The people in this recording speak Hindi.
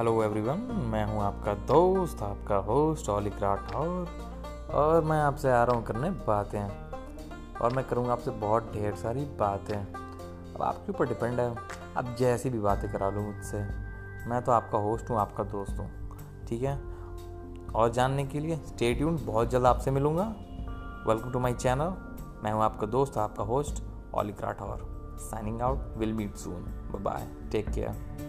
हेलो एवरीवन मैं हूँ आपका दोस्त, आपका होस्ट ऑलिक राठौर और मैं आपसे आ रहा हूँ करने बातें। और मैं करूँगा आपसे बहुत ढेर सारी बातें। अब आपके ऊपर डिपेंड है, आप जैसी भी बातें करा लो मुझसे। मैं तो आपका होस्ट हूँ, आपका दोस्त हूँ, ठीक है? और जानने के लिए स्टे ट्यून बहुत जल्द आपसे मिलूँगा। वेलकम टू माई चैनल मैं हूँ आपका दोस्त, आपका host Alik Rathore signing out will meet soon bye take care